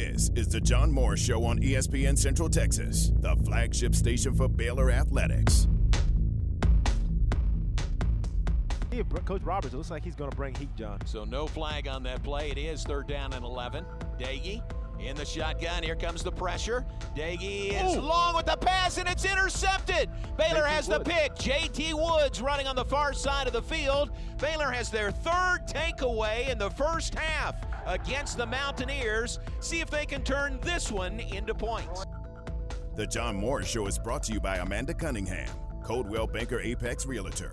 This is the John Morris Show on ESPN Central Texas, the flagship station for Baylor Athletics. Yeah, Coach Roberts, it looks like he's going to bring heat, John. So no flag on that play. It is third down and 11. Doege in the shotgun. Here comes the pressure. Doege is Ooh. long with the pass, and it's intercepted. Baylor JT has the pick. JT Woods running on the far side of the field. Baylor has their third takeaway in the first half against the Mountaineers. See if they can turn this one into points. The John Morris Show is brought to you by Amanda Cunningham, Coldwell Banker Apex Realtor,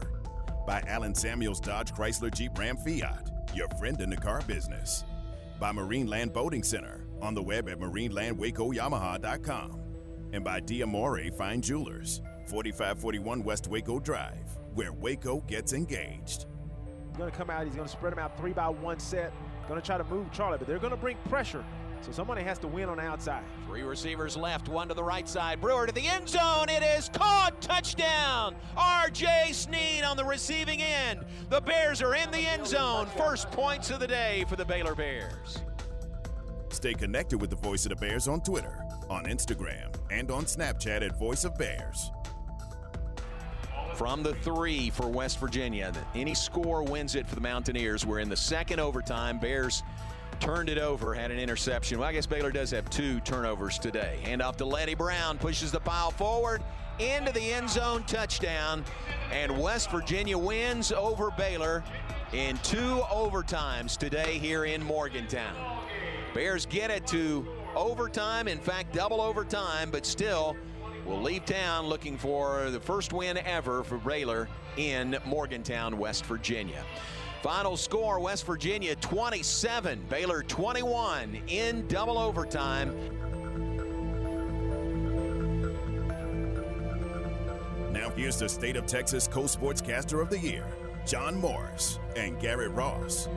by Alan Samuels Dodge Chrysler Jeep Ram Fiat, your friend in the car business, by Marine Land Boating Center, on the web at marinelandwacoyamaha.com, and by Diamore Fine Jewelers, 4541 West Waco Drive, where Waco gets engaged. He's going to come out. He's going to spread them out three by one set. Going to try to move Charlie, but they're going to bring pressure. So somebody has to win on the outside. Three receivers left, one to the right side. Brewer to the end zone. It is caught. Touchdown. R.J. Sneed on the receiving end. The Bears are in the end zone. First points of the day for the Baylor Bears. Stay connected with the Voice of the Bears on Twitter, on Instagram, and on Snapchat at Voice of Bears. From the three for West Virginia. Any score wins it for the Mountaineers. We're in the second overtime. Bears turned it over, had an interception. Well, I guess Baylor does have two turnovers today. Hand off to Leddie Brown, pushes the pile forward into the end zone, touchdown. And West Virginia wins over Baylor in two overtimes today here in Morgantown. Bears get it to overtime, in fact, double overtime, but still will leave town looking for the first win ever for Baylor in Morgantown, West Virginia. Final score West Virginia 27, Baylor 21 in double overtime. Now here's the State of Texas co-sportscaster of the year, John Morris and Garrett Ross.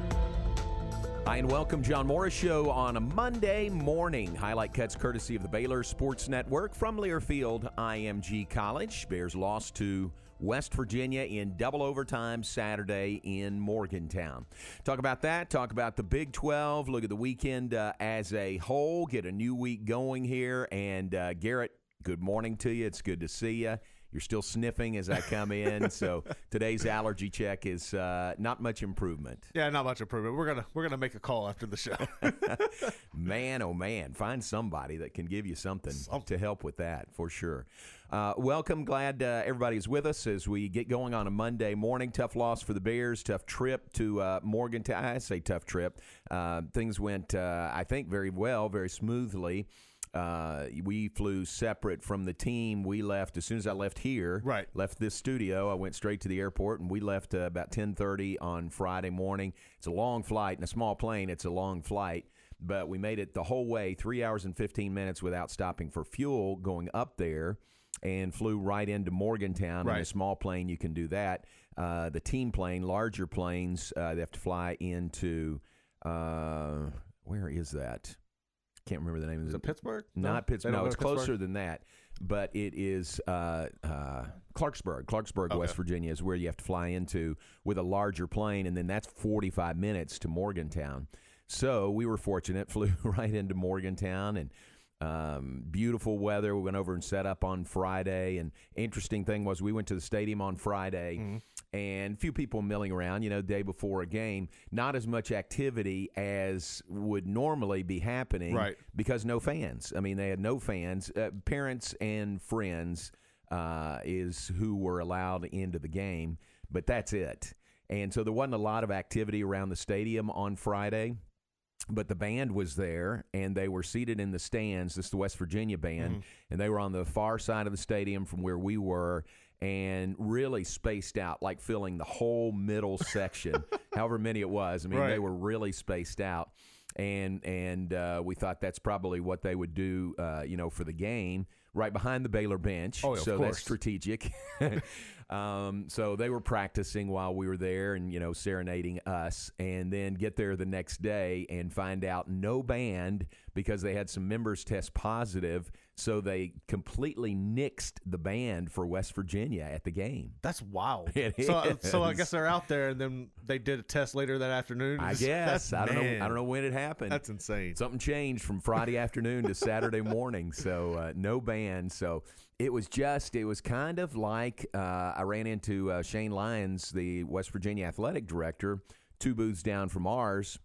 Hi, and welcome, John Morris Show on a Monday morning. Highlight cuts courtesy of the Baylor Sports Network from Learfield IMG College. Bears lost to West Virginia in double overtime Saturday in Morgantown. Talk about that. Talk about the Big 12. Look at the weekend uh, as a whole. Get a new week going here. And uh, Garrett, good morning to you. It's good to see you. You're still sniffing as I come in, so today's allergy check is uh, not much improvement. Yeah, not much improvement. We're gonna we're gonna make a call after the show. man, oh man, find somebody that can give you something to help with that for sure. Uh, welcome, glad uh, everybody's with us as we get going on a Monday morning. Tough loss for the Bears, tough trip to uh, Morgantown. I say tough trip. Uh, things went, uh, I think, very well, very smoothly. Uh, we flew separate from the team. We left as soon as I left here. Right. Left this studio. I went straight to the airport, and we left uh, about ten thirty on Friday morning. It's a long flight in a small plane. It's a long flight, but we made it the whole way, three hours and fifteen minutes without stopping for fuel going up there, and flew right into Morgantown in a Right. small plane. You can do that. Uh, the team plane, larger planes, uh, they have to fly into. Uh, where is that? Can't remember the name of Is it Pittsburgh? not They Pittsburgh. No, it's Pittsburgh? closer than that. But it is uh, uh, Clarksburg. Clarksburg, West Virginia is where you have to fly into with a larger plane, and then that's 45 minutes to Morgantown. So we were fortunate, flew right into Morgantown and. Um, beautiful weather. We went over and set up on Friday. And interesting thing was, we went to the stadium on Friday, Mm-hmm. And few people milling around. You know, day before a game, not as much activity as would normally be happening Right. because no fans. I mean, they had no fans. Uh, parents and friends uh, is who were allowed into the game, but that's it. And so there wasn't a lot of activity around the stadium on Friday. But the band was there, and they were seated in the stands. This is the West Virginia band, and they were on the far side of the stadium from where we were, and really spaced out, like filling the whole middle section, however many it was. I mean, they were really spaced out and and uh, we thought that's probably what they would do, uh, you know, for the game. right behind the Baylor bench. Oh, so that's strategic. um, so they were practicing while we were there and, you know, serenading us, and then get there the next day and find out no band because they had some members test positive. So they completely nixed the band for West Virginia at the game. That's wild. It so, uh, so I guess they're out there, and then they did a test later that afternoon. I guess I don't know. I don't know when it happened. That's insane. Something changed from Friday afternoon to Saturday morning, so uh, no band. So it was just, it was kind of like uh, I ran into uh, Shane Lyons, the West Virginia athletic director, two booths down from ours.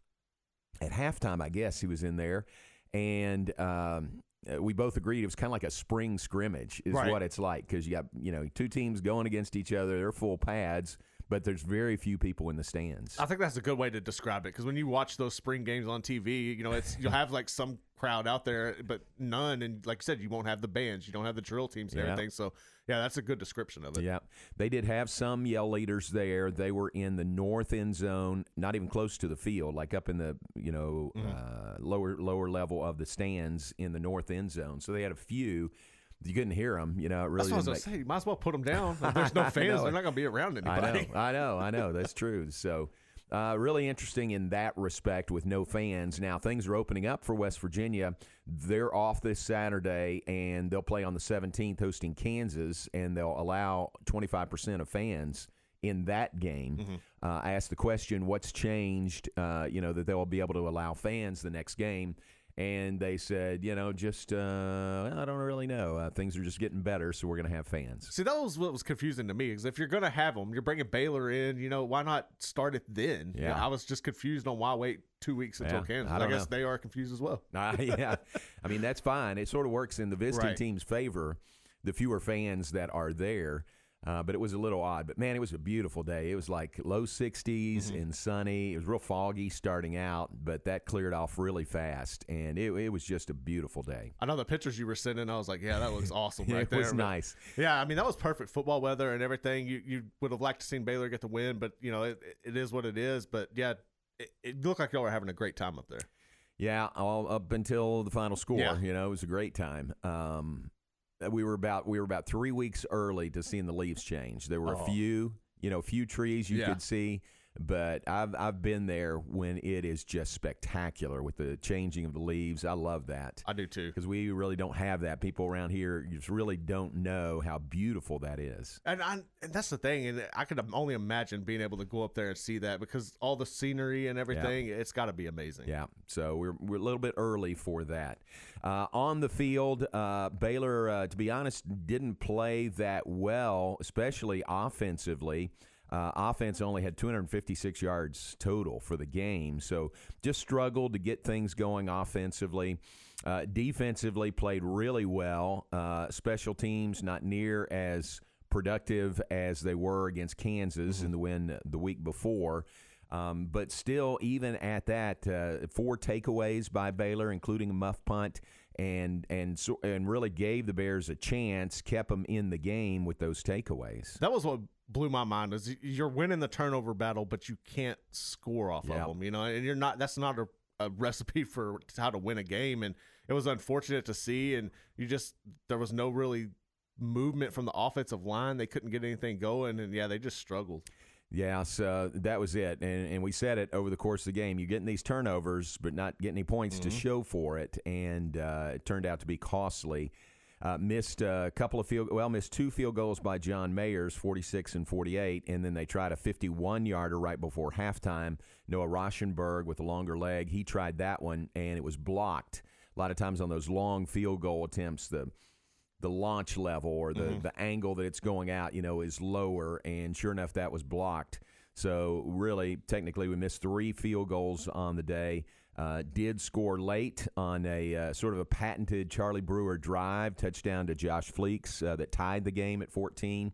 At halftime, I guess he was in there, and um, uh, we both agreed it was kind of like a spring scrimmage, is Right. what it's like because you got you know two teams going against each other. They're full pads, but there's very few people in the stands. I think that's a good way to describe it because when you watch those spring games on TV, you know, it's you'll have like some crowd out there, but none. And like I said, you won't have the bands, you don't have the drill teams and Yeah. everything. So yeah, that's a good description of it. Yeah, they did have some yell leaders there. They were in the north end zone, not even close to the field, like up in the you know Mm-hmm. uh, lower lower level of the stands in the north end zone. So they had a few. You couldn't hear them. You know, it really That's what I was didn't gonna say. You might as well put them down. If there's no fans, they're not gonna be around I know, I know, I know. That's true. So, uh, really interesting in that respect with no fans. Now, things are opening up for West Virginia. They're off this Saturday, and they'll play on the 17th hosting Kansas, and they'll allow 25% of fans in that game. Mm-hmm. Uh, I asked the question, what's changed, uh, you know, that they'll be able to allow fans the next game. And they said, you know, just, uh, I don't really know. Uh, things are just getting better, so we're going to have fans. See, that was what was confusing to me. Because if you're gonna have them, you're bringing Baylor in. You know, why not start it then? You know, Yeah. I was just confused on why wait two weeks until Yeah, Kansas. I I, guess know. they are confused as well. Uh, yeah, I mean that's fine. It sort of works in the visiting Right. team's favor, the fewer fans that are there. Uh, but it was a little odd. But man, it was a beautiful day. It was like low 60s Mm-hmm. and sunny. It was real foggy starting out, but that cleared off really fast, and it, it was just a beautiful day. I know the pictures you were sending. I was like, yeah, that looks awesome right it there. It was But- nice. Yeah, I mean that was perfect football weather and everything. You you would have liked to seen Baylor get the win, but you know it, it is what it is. But yeah, it, it looked like y'all were having a great time up there. Yeah, all up until the final score. Yeah. You know, it was a great time. Um, we were about we were about three weeks early to seeing the leaves change. There were Oh. a few, you know, a few trees you Yeah. could see, but I've I've been there when it is just spectacular with the changing of the leaves. I love that I do too. because we really don't have that. People around here just really don't know how beautiful that is. And I and that's the thing, and I could only imagine being able to go up there and see that because all the scenery and everything, it's got to be amazing. Yeah, so we're, we're a little bit early for that. Uh, on the field, uh, Baylor, uh, to be honest, didn't play that well, especially offensively. Uh, offense only had 256 yards total for the game, so just struggled to get things going offensively. Uh, defensively, played really well. Uh, special teams not near as productive as they were against Kansas in the win the week before. Um, but still, even at that, uh, four takeaways by Baylor, including a muff punt, and and and really gave the Bears a chance, kept them in the game with those takeaways. That was what blew my mind is you're winning the turnover battle, but you can't score off Yeah. of them. You know, and you're not. That's not a, a recipe for how to win a game. And it was unfortunate to see. And you just there was no really movement from the offensive line. They couldn't get anything going, and yeah, they just struggled. Yeah, so that was it, and and we said it over the course of the game. You're getting these turnovers, but not getting any points to show for it, and uh, it turned out to be costly. Uh, missed a couple of field, well, missed two field goals by John Mayers, 46 and 48, and then they tried a 51 yarder right before halftime. Noah Rauschenberg with a longer leg, he tried that one, and it was blocked. A lot of times on those long field goal attempts, the the launch level or the, the angle that it's going out, you know, is lower. And sure enough, that was blocked. So really, technically, we missed three field goals on the day. Uh, did score late on a uh, sort of a patented Charlie Brewer drive touchdown to Josh Fleeks uh, that tied the game at 14.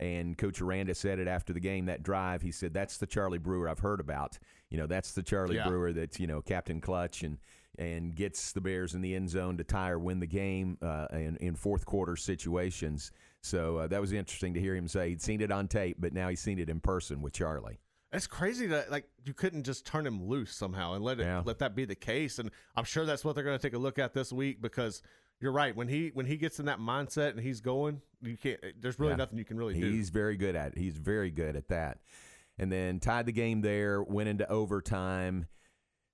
And Coach Aranda said it after the game that drive. He said, "That's the Charlie Brewer I've heard about. You know, that's the Charlie Yeah. Brewer that's you know Captain Clutch and and gets the Bears in the end zone to tie or win the game uh, in, in fourth quarter situations. So uh, that was interesting to hear him say he'd seen it on tape, but now he's seen it in person with Charlie. It's crazy that like you couldn't just turn him loose somehow and let it Yeah. let that be the case. And I'm sure that's what they're going to take a look at this week because you're right. When he when he gets in that mindset and he's going, you can't. There's really Yeah. nothing you can really do. He's very good at it. He's very good at that. And then tied the game there, went into overtime.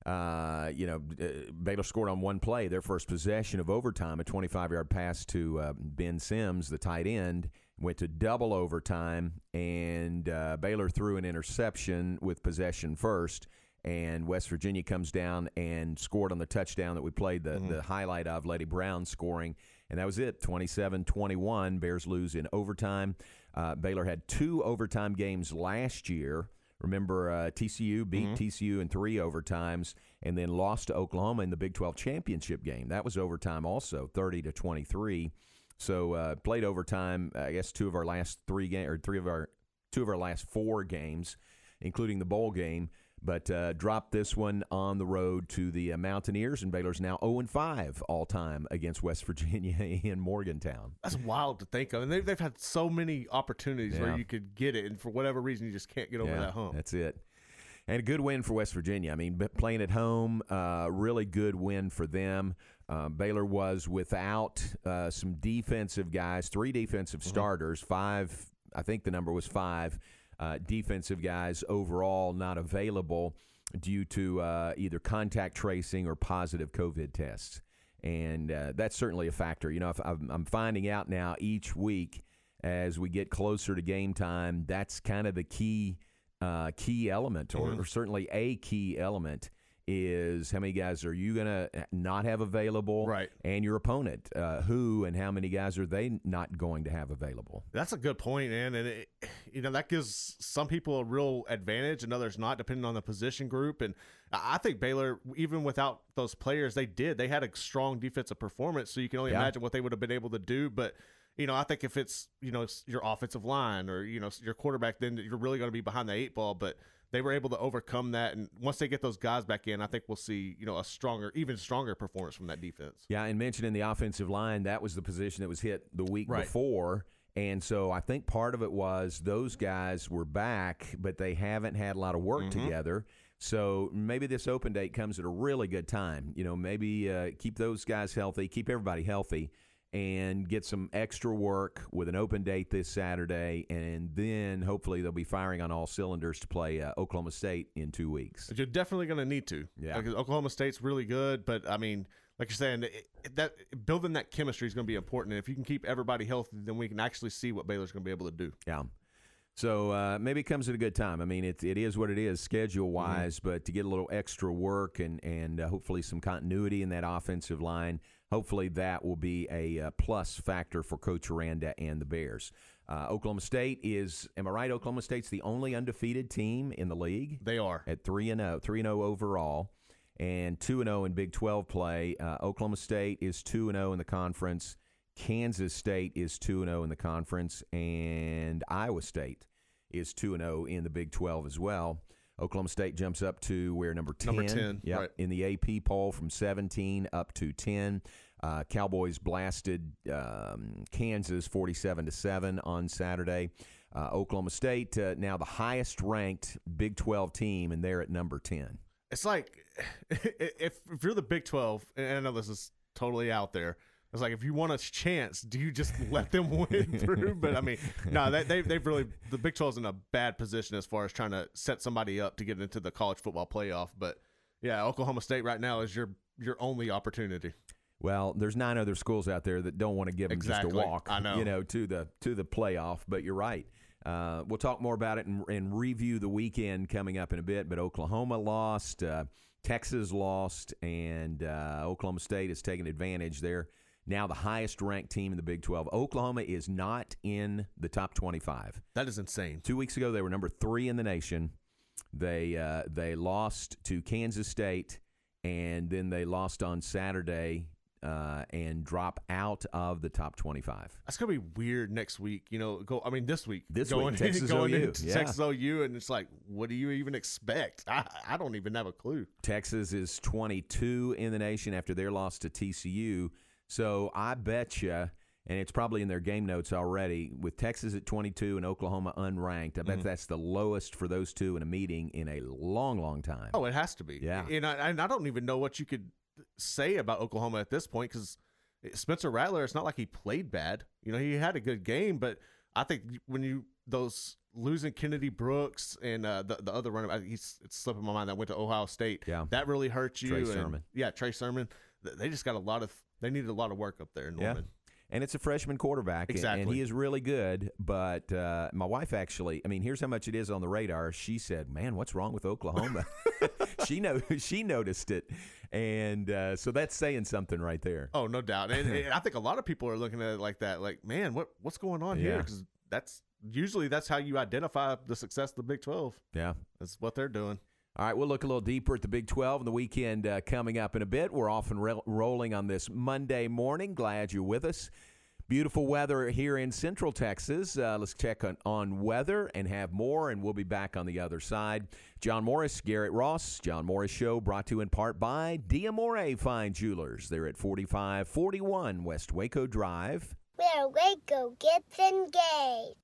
Uh, you know, uh, Baylor scored on one play, their first possession of overtime, a 25 yard pass to uh, Ben Sims, the tight end. Went to double overtime, and uh, Baylor threw an interception with possession first. And West Virginia comes down and scored on the touchdown that we played the, the highlight of, Leddie Brown scoring. And that was it 27 21. Bears lose in overtime. Uh, Baylor had two overtime games last year. Remember, uh, TCU beat TCU in three overtimes and then lost to Oklahoma in the Big 12 championship game. That was overtime also, 30 to 23. So uh, played overtime. I guess two of our last three game or three of our two of our last four games, including the bowl game. But uh, dropped this one on the road to the uh, Mountaineers, and Baylor's now 0 5 all time against West Virginia in Morgantown. That's wild to think of. And they've, they've had so many opportunities Yeah. where you could get it, and for whatever reason, you just can't get over Yeah, that hump. That's it. And a good win for West Virginia. I mean, playing at home, uh, really good win for them. Um, Baylor was without uh, some defensive guys, three defensive Mm-hmm. starters, five, I think the number was five uh, defensive guys overall not available due to uh, either contact tracing or positive COVID tests. And uh, that's certainly a factor. You know, if I'm, finding out now each week as we get closer to game time, that's kind of the key uh, key element, or, or certainly a key element, is how many guys are you going to not have available, Right. And your opponent, uh, who and how many guys are they not going to have available? That's a good point, man. And it, you know that gives some people a real advantage and others not, depending on the position group. And I think Baylor, even without those players, they did. They had a strong defensive performance, so you can only Yeah. imagine what they would have been able to do. But you know, I think if it's you know your offensive line or you know your quarterback, then you're really going to be behind the eight ball. But they were able to overcome that, and once they get those guys back in, I think we'll see you know a stronger, even stronger performance from that defense. Yeah, and mentioning the offensive line, that was the position that was hit the week Right. before. And so I think part of it was those guys were back, but they haven't had a lot of work Mm-hmm. together. So maybe this open date comes at a really good time. You know, maybe uh, keep those guys healthy, keep everybody healthy, and get some extra work with an open date this Saturday. And then hopefully they'll be firing on all cylinders to play uh, Oklahoma State in two weeks. But you're definitely going to need to. Yeah. Because Oklahoma State's really good, but I mean, like you're saying, it, that building that chemistry is going to be important. And if you can keep everybody healthy, then we can actually see what Baylor's going to be able to do. Yeah. So uh, maybe it comes at a good time. I mean, it, it is what it is schedule wise, but to get a little extra work and and uh, hopefully some continuity in that offensive line, hopefully that will be a uh, plus factor for Coach Aranda and the Bears. Uh, Oklahoma State is, am I right? Oklahoma State's the only undefeated team in the league They are. at three and 0, 3 and 0 overall, and two and 0 in Big 12 play. Uh, Oklahoma State is two and 0 in the conference. Kansas State is two and zero in the conference, and Iowa State is two and zero in the Big Twelve as well. Oklahoma State jumps up to where number ten, Number 10, Yep, right. in the AP poll from seventeen up to ten. Uh, Cowboys blasted um, Kansas forty-seven to seven on Saturday. Uh, Oklahoma State uh, now the highest ranked Big Twelve team, and they're at number ten. It's like if if you're the Big Twelve, and I know this is totally out there. It's like if you want a chance, do you just let them win through? But I mean, no, they, they they've really the Big 12's in a bad position as far as trying to set somebody up to get into the college football playoff. But yeah, Oklahoma State right now is your your only opportunity. Well, there's nine other schools out there that don't want to give them Exactly. just a walk, I know. you know, to the to the playoff. But you're right. Uh, we'll talk more about it and, and review the weekend coming up in a bit. But Oklahoma lost, uh, Texas lost, and uh, Oklahoma State has taken advantage. They're now the highest ranked team in the Big 12. Oklahoma is not in the top 25. That is insane. Two weeks ago, they were number three in the nation. They uh, they lost to Kansas State, and then they lost on Saturday uh, and drop out of the top twenty-five. That's gonna be weird next week. You know, go. I mean, this week. This going, week, Texas going OU, yeah. Texas OU, and it's like, what do you even expect? I I don't even have a clue. Texas is twenty-two in the nation after their loss to TCU. So I bet you, and it's probably in their game notes already, with Texas at twenty-two and Oklahoma unranked. I bet that's the lowest for those two in a meeting in a long, long time. Oh, it has to be. Yeah. And I, and I don't even know what you could say about Oklahoma at this point because Spencer Rattler, it's not like he played bad. You know, he had a good game, but I think when you those losing Kennedy Brooks and uh, the the other runner, he's it's slipping my mind that went to Ohio State. Yeah, that really hurt you. Trey and, Sermon. Yeah, Trey Sermon. They just got a lot of they needed a lot of work up there in Norman. Yeah. And it's a freshman quarterback, exactly. and he is really good. But uh, my wife actually, I mean, here's how much it is on the radar. She said, "Man, what's wrong with Oklahoma?" she know she noticed it, and uh, so that's saying something right there. Oh, no doubt. And, and, I think a lot of people are looking at it like that. Like, man, what what's going on yeah. here? Because that's usually that's how you identify the success of the Big Twelve. Yeah, that's what they're doing. All right, we'll look a little deeper at the Big 12 and the weekend uh, coming up in a bit. We're off and re- rolling on this Monday morning. Glad you're with us. Beautiful weather here in Central Texas. Uh, let's check on, on weather and have more, and we'll be back on the other side. John Morris, Garrett Ross, John Morris Show brought to you in part by Diamore Fine Jewelers. They're at 4541 West Waco Drive. Where Waco gets engaged.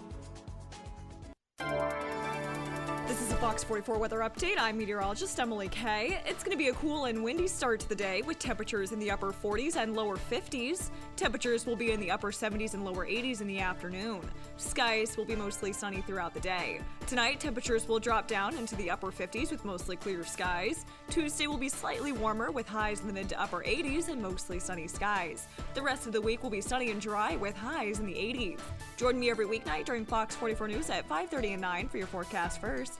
Fox 44 weather update. I'm meteorologist Emily Kay. It's going to be a cool and windy start to the day with temperatures in the upper 40s and lower 50s. Temperatures will be in the upper 70s and lower 80s in the afternoon. Skies will be mostly sunny throughout the day. Tonight, temperatures will drop down into the upper 50s with mostly clear skies. Tuesday will be slightly warmer with highs in the mid to upper 80s and mostly sunny skies. The rest of the week will be sunny and dry with highs in the 80s. Join me every weeknight during Fox 44 News at 5:30 and 9 for your forecast first.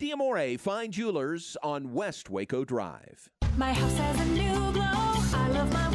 Diamore Fine Jewelers on West Waco Drive. My house has a new glow. I love my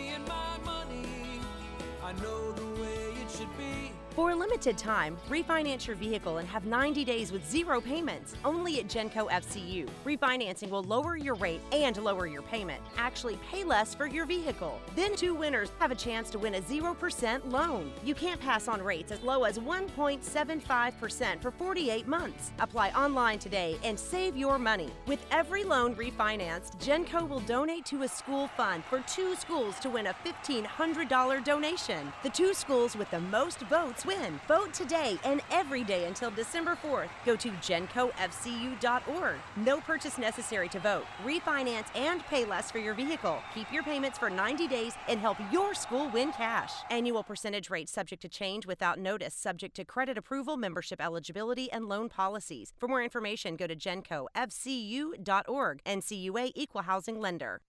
I know the way it should be. For a limited time, refinance your vehicle and have 90 days with zero payments only at Genco FCU. Refinancing will lower your rate and lower your payment. Actually, pay less for your vehicle. Then two winners have a chance to win a 0% loan. You can't pass on rates as low as 1.75% for 48 months. Apply online today and save your money. With every loan refinanced, Genco will donate to a school fund for two schools to win a $1,500 donation. The two schools with the most votes win. Vote today and every day until December 4th. Go to gencofcu.org. No purchase necessary to vote. Refinance and pay less for your vehicle. Keep your payments for 90 days and help your school win cash. Annual percentage rate subject to change without notice, subject to credit approval, membership eligibility, and loan policies. For more information, go to gencofcu.org. NCUA Equal Housing Lender.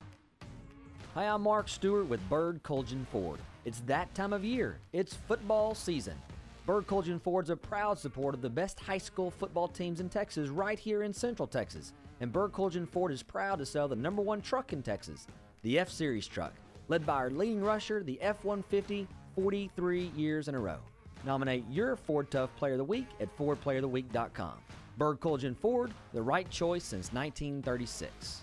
Hi, I'm Mark Stewart with Bird Kultgen Ford. It's that time of year. It's football season. Bird Kultgen Ford's a proud supporter of the best high school football teams in Texas right here in Central Texas. And Bird Kultgen Ford is proud to sell the number one truck in Texas, the F Series truck, led by our leading rusher, the F 150, 43 years in a row. Nominate your Ford Tough Player of the Week at FordPlayerOfTheWeek.com. Bird Kultgen Ford, the right choice since 1936.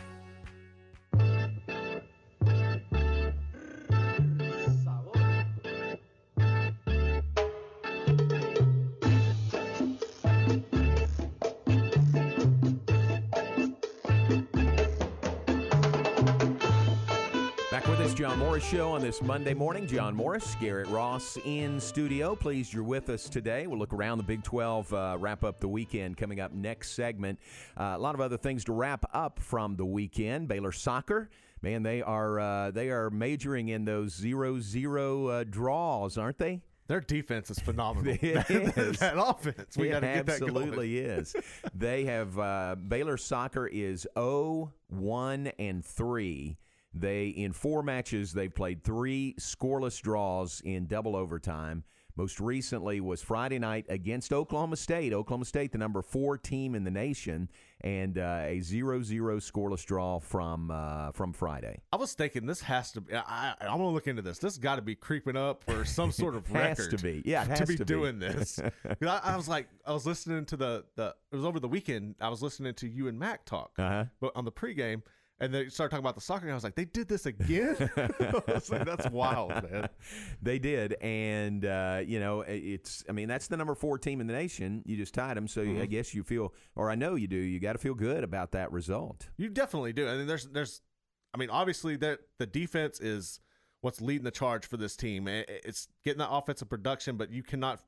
Show on this Monday morning. John Morris, Garrett Ross in studio. Pleased you're with us today. We'll look around the Big 12, uh, wrap up the weekend coming up next segment. Uh, a lot of other things to wrap up from the weekend. Baylor soccer, man, they are uh, they are majoring in those zero zero uh, draws, aren't they? Their defense is phenomenal. It that, is. that offense, we got to get that absolutely is. They have uh, Baylor soccer is 0 1 and 3. They in four matches they've played three scoreless draws in double overtime. Most recently was Friday night against Oklahoma State. Oklahoma State, the number four team in the nation, and uh, a 0-0 scoreless draw from uh, from Friday. I was thinking this has to be. I, I'm gonna look into this. This got to be creeping up for some sort of Has record. to be. Yeah, it to be to be. doing this. I, I was like, I was listening to the the. It was over the weekend. I was listening to you and Mac talk, Uh-huh. but on the pregame, and they started talking about the soccer. And I was like, they did this again. I was like, that's wild, man. They did, and uh, you know, it's. I mean, that's the number four team in the nation. You just tied them, so I Mhm. guess you feel, or I know you do. You got to feel good about that result. You definitely do. I mean, there's there's, I mean, obviously that the defense is what's leading the charge for this team. I- It's getting that offensive production, but you cannot.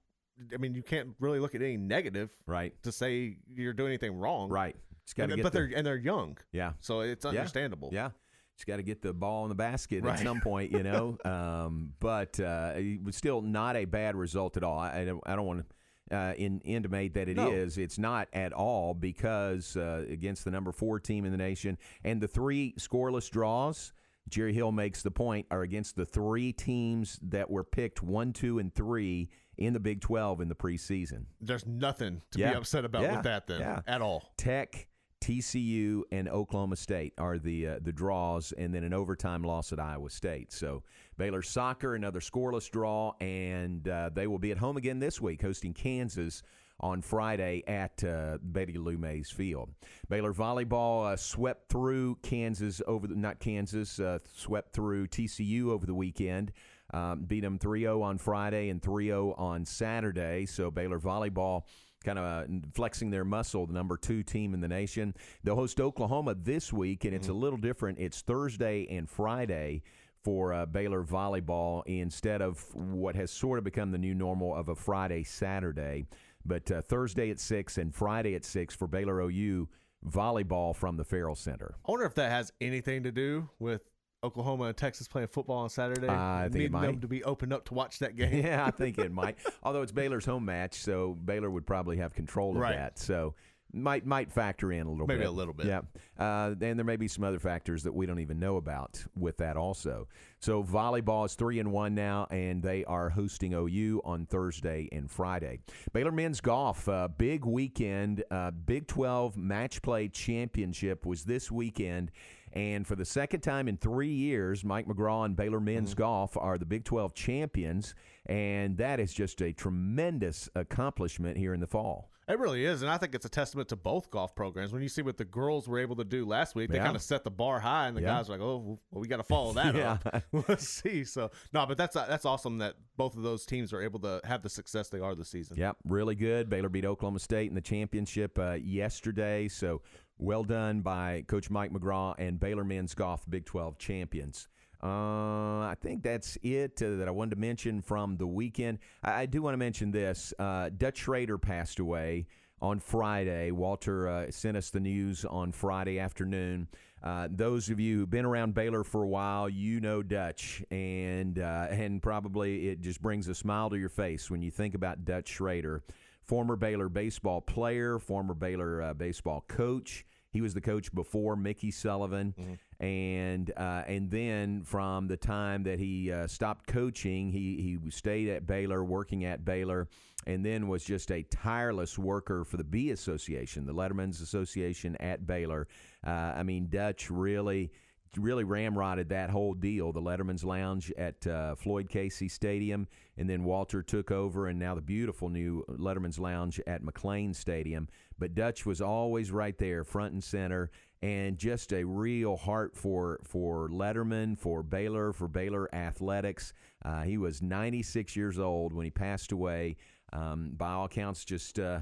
I mean, you can't really look at any negative, right, to say you're doing anything wrong, right? Just gotta And- get but the- they're and they're young, Yeah. so it's understandable. Yeah. Just got to get the ball in the basket Right. at some point, you know. um, but uh, it was still not a bad result at all. I, I don't, don't want to uh, in, intimate that it is. No. It's not at all because uh, against the number four team in the nation and the three scoreless draws. Jerry Hill makes the point are against the three teams that were picked one, two, and three in the Big Twelve in the preseason. There's nothing to Yeah. be upset about Yeah. with that then Yeah. at all. Tech, TCU, and Oklahoma State are the uh, the draws, and then an overtime loss at Iowa State. So Baylor soccer, another scoreless draw, and uh, they will be at home again this week, hosting Kansas on Friday at uh, Betty Lou Mays Field. Baylor volleyball uh, swept through Kansas over the not Kansas uh, swept through TCU over the weekend. Um, beat them 3-0 on Friday and 3-0 on Saturday. So Baylor volleyball kind of uh, flexing their muscle, the number two team in the nation. They'll host Oklahoma this week, and it's a little different. It's Thursday and Friday for uh, Baylor volleyball instead of what has sort of become the new normal of a Friday Saturday. But uh, Thursday at six and Friday at six for Baylor OU volleyball from the Ferrell Center. I wonder if that has anything to do with Oklahoma and Texas playing football on Saturday. I think Needing might. them to be opened up to watch that game. Yeah, I think it might. Although it's Baylor's home match, so Baylor would probably have control of Right. that. So might might factor in a little Maybe bit. a little bit. Yeah. Uh, and there may be some other factors that we don't even know about with that also. So volleyball is three and one now, and they are hosting OU on Thursday and Friday. Baylor men's golf, uh, big weekend, uh, Big 12 match play championship was this weekend. And for the second time in three years, Mike McGraw and Baylor men's Mm-hmm. golf are the Big 12 champions. And that is just a tremendous accomplishment here in the fall. It really is, and I think it's a testament to both golf programs. When you see what the girls were able to do last week, they Yeah. kind of set the bar high, and the Yeah. guys were like, "Oh, well, we got to follow that Yeah. up." Let's see. So no, but that's that's awesome that both of those teams are able to have the success they are this season. Yep, really good. Baylor beat Oklahoma State in the championship uh, yesterday. So well done by Coach Mike McGraw and Baylor men's golf Big 12 champions. Uh, I think that's it uh, that I wanted to mention from the weekend. I, I do want to mention this. Uh, Dutch Schrader passed away on Friday. Walter uh, sent us the news on Friday afternoon. Uh, those of you who've been around Baylor for a while, you know Dutch, and uh, and probably it just brings a smile to your face when you think about Dutch Schrader, former Baylor baseball player, former Baylor uh, baseball coach. He was the coach before Mickey Sullivan, Mm-hmm. and uh, and then from the time that he uh, stopped coaching, he he stayed at Baylor, working at Baylor, and then was just a tireless worker for the B Association, the Letterman's Association at Baylor. Uh, I mean, Dutch really really ramrodded that whole deal. The Letterman's Lounge at uh, Floyd Casey Stadium, and then Walter took over, and now the beautiful new Letterman's Lounge at McLane Stadium. But Dutch was always right there, front and center, and just a real heart for for Letterman, for Baylor, for Baylor athletics. Uh, he was 96 years old when he passed away. Um, by all accounts, just uh,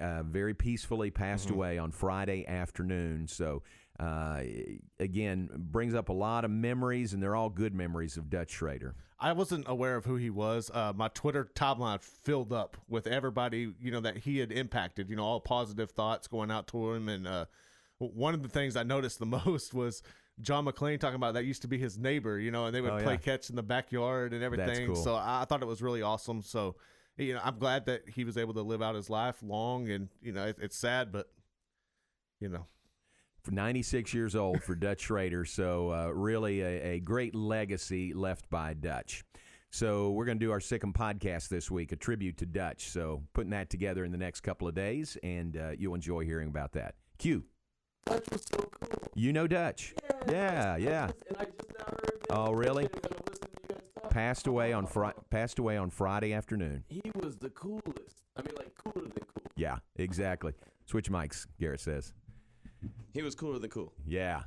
uh, very peacefully passed Mhm. away on Friday afternoon. So uh, again, brings up a lot of memories, and they're all good memories of Dutch Schrader. I wasn't aware of who he was. Uh, my Twitter timeline filled up with everybody, you know, that he had impacted. You know, all positive thoughts going out to him. And uh, one of the things I noticed the most was John McClain talking about that used to be his neighbor. You know, and they would Oh, play yeah. catch in the backyard and everything. cool. So I, I thought it was really awesome. So you know, I'm glad that he was able to live out his life long. And you know, it, it's sad, but you know, 96 years old for Dutch Schrader, so uh, really a, a great legacy left by Dutch. So we're going to do our second podcast this week, a tribute to Dutch. So putting that together in the next couple of days, and uh, you'll enjoy hearing about that. Q. Dutch was so cool. You know Dutch? Yeah, yeah. And I just now. Oh, really? Gonna listen to you guys talk. Passed away on Fri- passed away on Friday afternoon. He was the coolest. I mean, like cooler than cool. Yeah, exactly. Switch mics, Garrett says. He was cooler than cool. Yeah.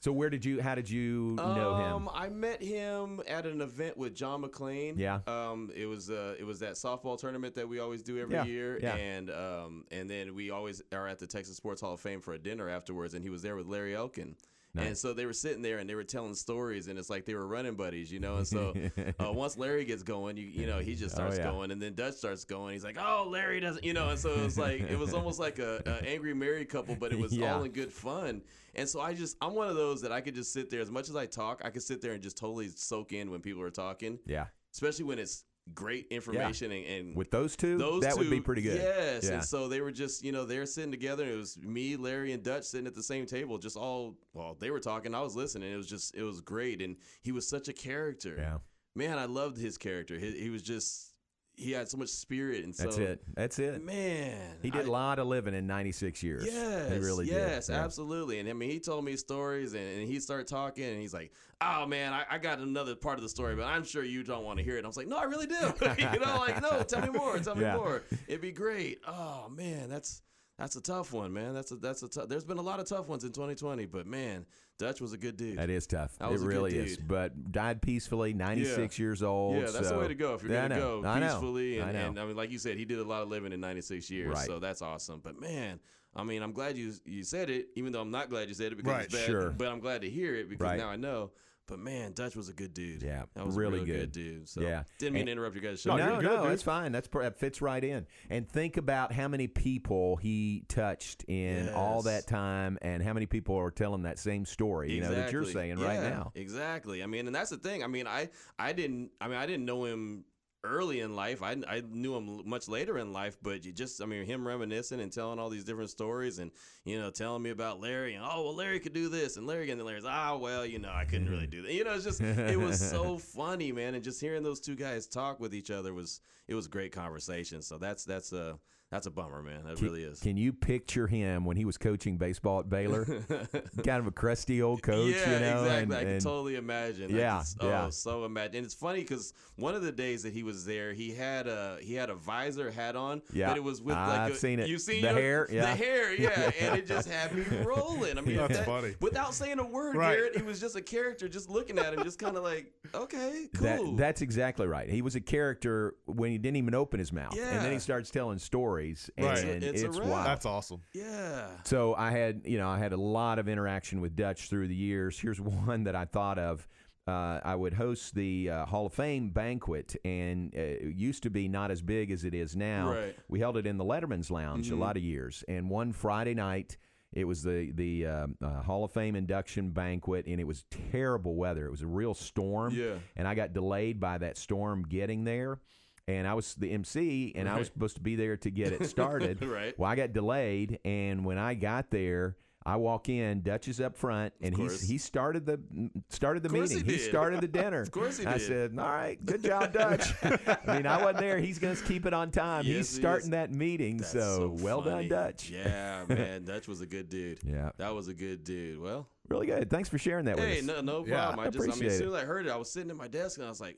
so where did you? How did you know him? Um, I met him at an event with John McClain. Yeah. Um, it was uh, it was that softball tournament that we always do every Yeah, year, yeah. and um, and then we always are at the Texas Sports Hall of Fame for a dinner afterwards, and he was there with Larry Elkin. And so they were sitting there and they were telling stories, and it's like they were running buddies, you know. And so uh, once Larry gets going, you you know he just Oh, starts yeah. going, and then Dutch starts going. He's like, "Oh, Larry doesn't," you know. And so it was like it was almost like a, a angry married couple, but it was Yeah. all in good fun. And so I just I'm one of those that I could just sit there as much as I talk, I could sit there and just totally soak in when people are talking, Yeah. especially when it's great information and, and With those two, those that would be pretty good. Yes, Yeah. and so they were just you know they're sitting together. And it was me, Larry, and Dutch sitting at the same table, just all well they were talking, I was listening. It was just it was great, and he was such a character. Yeah. man, I loved his character. He, he was just he had so much spirit, and so That's it. That's it. man. He did a lot of living in 96 years. Yes, He really yes, did. Absolutely. And I mean, he told me stories, and, and he started talking, and he's like, "Oh man, I, I got another part of the story, but I'm sure you don't want to hear it." And I was like, "No, I really do." you know, like, no, tell me more, tell me Yeah. more. It'd be great. Oh man, that's that's a tough one, man. That's a that's a tough. There's been a lot of tough ones in 2020, but man, Dutch was a good dude. That is tough. That it was a good really is. But died peacefully, 96 Yeah. years old. Yeah, that's so- the way to go. If you're Yeah, gonna know. go I know. peacefully, and I know. and I mean, like you said, he did a lot of living in 96 years, Right. so that's awesome. But man, I mean, I'm glad you you said it, even though I'm not glad you said it because Right, it's bad. sure. But I'm glad to hear it because Right. now I know. But man, Dutch was a good dude. Yeah, that was really a real good. good. dude. So yeah, didn't mean And- to interrupt your guys' show. No, no, no that's fine. That's that fits right in. And think about how many people he touched in all that time, and how many people are telling that same story. You know that you're Exactly. saying right now. Exactly. I mean, and that's the thing. I mean, I I didn't. I mean, I didn't know him early in life. I I knew him much later in life. But you just, I mean, him reminiscing and telling all these different stories, and you know, telling me about Larry, and oh well, Larry could do this, and Larry and then Larry's, ah, well, you know, I couldn't really do that. You know, it's just it was so funny, man, and just hearing those two guys talk with each other was it was great conversation. So that's that's a that's a bummer, man. That Can- really is. Can you picture him when he was coaching baseball at Baylor? kind of a crusty old coach, yeah, you know. exactly. and- I can and- totally imagine. Yeah, I just, oh, yeah. so imagine. And it's funny because one of the days that he was there, he had a he had a visor hat on. Yeah. but it was with like I've a, seen it. You seen The it? hair, yeah. the hair, yeah, and it just had me rolling. I mean, That's that- funny. Without saying a word, Right. Garrett, he was just a character, just looking at him, just kind of like, okay, cool. That, that's exactly right. He was a character when he didn't even open his mouth, yeah. and then he starts telling stories, and Right. It's it's, a wrap. wild. That's awesome. yeah. So I had, you know, I had a lot of interaction with Dutch through the years. Here's one that I thought of. Uh, I would host the uh, Hall of Fame banquet, and uh, it used to be not as big as it is now. Right. We held it in the Letterman's Lounge Mhm. a lot of years, and one Friday night. It was the the um, uh, Hall of Fame induction banquet, and it was terrible weather. It was a real storm, Yeah. and I got delayed by that storm getting there. And I was the MC, and I was supposed to be there to get it started. Right. Well, I got delayed, and when I got there, I walk in, Dutch is up front, and he's course. he started the started the meeting. he He, started the dinner. Of course he I did. said, "All right, good job, Dutch." I mean, I wasn't there. He's going to keep it on time. Yes, he's starting that meeting, That's so, well funny. done, Dutch. Yeah, man, Dutch was a good dude. Yeah. that was a good dude. Well, Really good. Thanks for sharing that hey, with us. no, no Yeah, problem. I just, I mean, as soon as I heard it, I was sitting at my desk and I was like,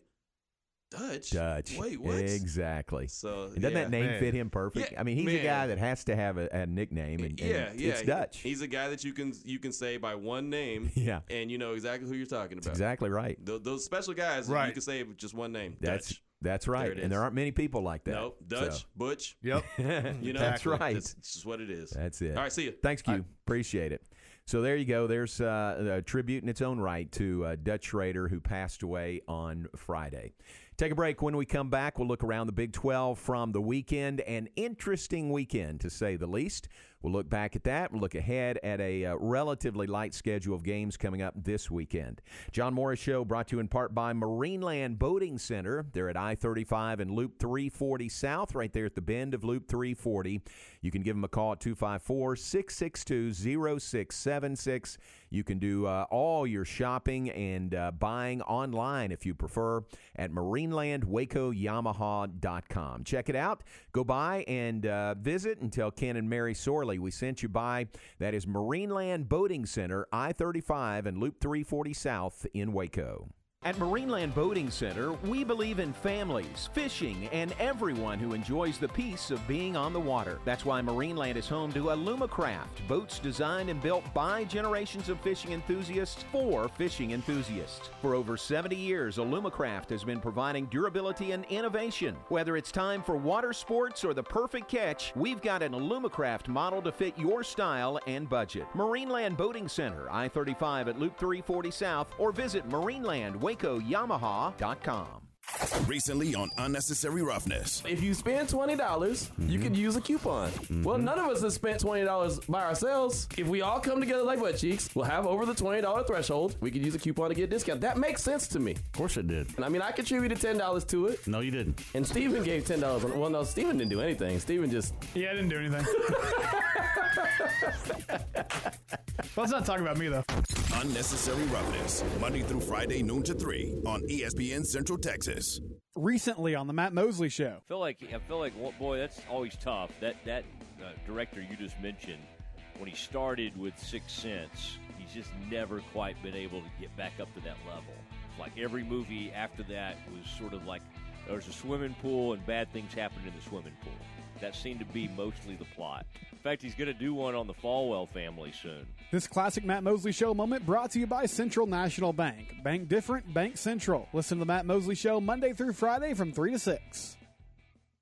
Dutch, Dutch. Wait, what? Exactly. So And doesn't yeah. that name Man. fit him perfect? Yeah, I mean, he's a guy that has to have a, a nickname, and, and Yeah, yeah, it's Dutch. he's a guy that you can you can say by one name, Yeah. and you know exactly who you're talking about. exactly right. Tho- those special guys, right. you can say with just one name. That's Dutch. that's right, it and there aren't many people like that. Nope, Dutch, so. Butch. Yep. You know, That's right. It's it's just what it is. That's it. All right, see you. Thanks, Q. Appreciate it. So there you go. There's uh, a tribute in its own right to uh, Dutch Schrader, who passed away on Friday. Take a break. When we come back, we'll look around the Big 12 from the weekend. An interesting weekend, to say the least. We'll look back at that. We'll look ahead at a uh, relatively light schedule of games coming up this weekend. John Morris Show brought to you in part by Marineland Boating Center. They're at I 35 and Loop 340 South, right there at the bend of Loop 340. You can give them a call at 254 662 0676. You can do uh, all your shopping and uh, buying online if you prefer at marinelandwacoyamaha.com. Check it out. Go by and uh, visit and tell Ken and Mary Sorley we sent you by. That is Marineland Boating Center, I 35 and Loop 340 South in Waco. At Marineland Boating Center, we believe in families, fishing, and everyone who enjoys the peace of being on the water. That's why Marineland is home to Alumacraft, boats designed and built by generations of fishing enthusiasts for fishing enthusiasts. For over 70 years, Alumacraft has been providing durability and innovation. Whether it's time for water sports or the perfect catch, we've got an Alumacraft model to fit your style and budget. Marineland Boating Center, I 35 at Loop 340 South, or visit marinelandwacoyamaha.com. Recently on Unnecessary Roughness. If you spend twenty dollars, you mm-hmm. could use a coupon. Well, mm-hmm. none of us have spent twenty dollars by ourselves. If we all come together like butt cheeks, we'll have over the twenty dollar threshold. We could use a coupon to get a discount. That makes sense to me. Of course it did. And I mean, I contributed ten dollars to it, No, you didn't. and Steven gave ten dollars. Well, no, Steven didn't do anything. Steven just Yeah, I didn't do anything. Let's not talk about me though. Unnecessary Roughness. Monday through Friday, noon to 3 on ESPN Central Texas. Recently on the Matt Mosley Show. I feel like I feel like well, boy, that's always tough. That that uh, director you just mentioned, when he started with Six Sense, he's just never quite been able to get back up to that level. Like every movie after that was sort of like there's a swimming pool and bad things happened in the swimming pool. That seemed to be mostly the plot. In fact, he's going to do one on the Falwell family soon. This classic Matt Mosley Show moment brought to you by Central National Bank. Bank different, bank central. Listen to the Matt Mosley Show Monday through Friday from 3 to 6.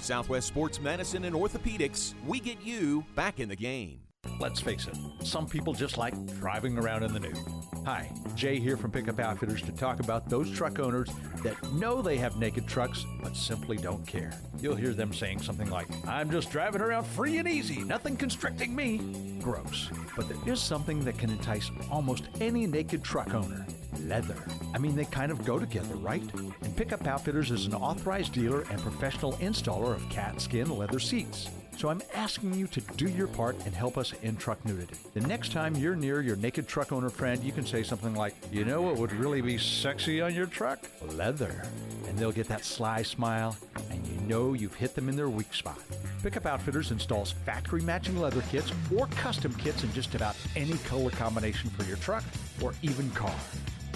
Southwest Sports Medicine and Orthopedics, we get you back in the game. Let's face it, some people just like driving around in the nude. Hi, Jay here from Pickup Outfitters to talk about those truck owners that know they have naked trucks but simply don't care. You'll hear them saying something like, I'm just driving around free and easy, nothing constricting me. Gross. But there is something that can entice almost any naked truck owner leather. I mean, they kind of go together, right? And Pickup Outfitters is an authorized dealer and professional installer of Katzkin leather seats. So I'm asking you to do your part and help us end truck nudity. The next time you're near your naked truck owner friend, you can say something like, You know what would really be sexy on your truck? Leather. And they'll get that sly smile, and you know you've hit them in their weak spot. Pickup Outfitters installs factory matching leather kits or custom kits in just about any color combination for your truck or even car.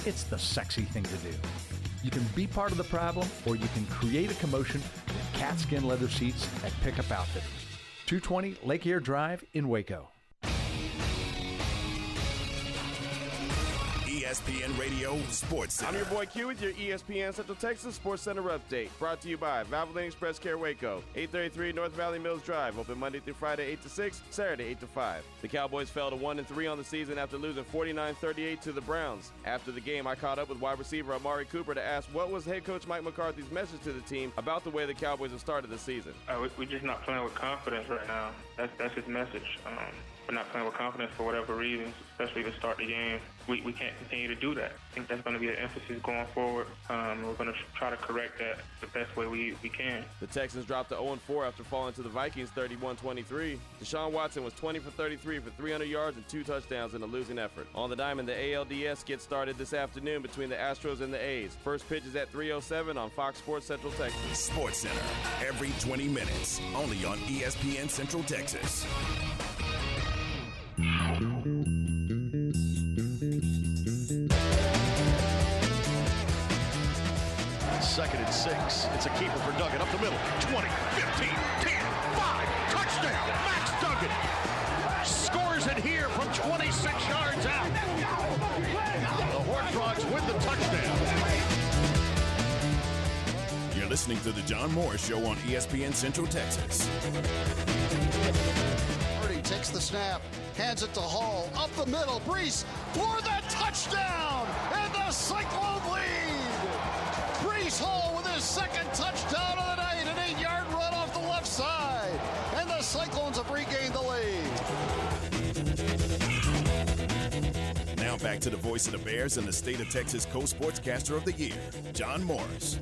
It's the sexy thing to do. You can be part of the problem or you can create a commotion with Katzkin leather seats at Pickup Outfitters. 220 Lake Air Drive in Waco. ESPN Radio Sports Center. I'm your boy Q with your ESPN Central Texas Sports Center update. Brought to you by Valvoline Express Care Waco, 833 North Valley Mills Drive. Open Monday through Friday, 8 to 6, Saturday, 8 to 5. The Cowboys fell to 1 and 3 on the season after losing 49 38 to the Browns. After the game, I caught up with wide receiver Amari Cooper to ask what was head coach Mike McCarthy's message to the team about the way the Cowboys have started the season. Uh, we, we're just not playing with confidence right now. That's that's his message. Um, we're not playing with confidence for whatever reasons, especially to start the game. We, we can't continue to do that. I think that's going to be an emphasis going forward. Um, we're going to try to correct that the best way we, we can. The Texans dropped to 0 4 after falling to the Vikings 31 23. Deshaun Watson was 20 for 33 for 300 yards and two touchdowns in a losing effort. On the diamond, the ALDS gets started this afternoon between the Astros and the A's. First pitch is at 307 on Fox Sports Central Texas. Sports Center, every 20 minutes, only on ESPN Central Texas. Second and six. It's a keeper for Duggan up the middle. 20, 15, 10, 5. Touchdown. Max Duggan scores it here from 26 yards out. The Horned Frogs win the touchdown. You're listening to the John Morris Show on ESPN Central Texas. Purdy takes the snap, hands it to Hall, up the middle, Breece for the touchdown, to the voice of the Bears and the state of Texas co-sportscaster of the year, John Morris.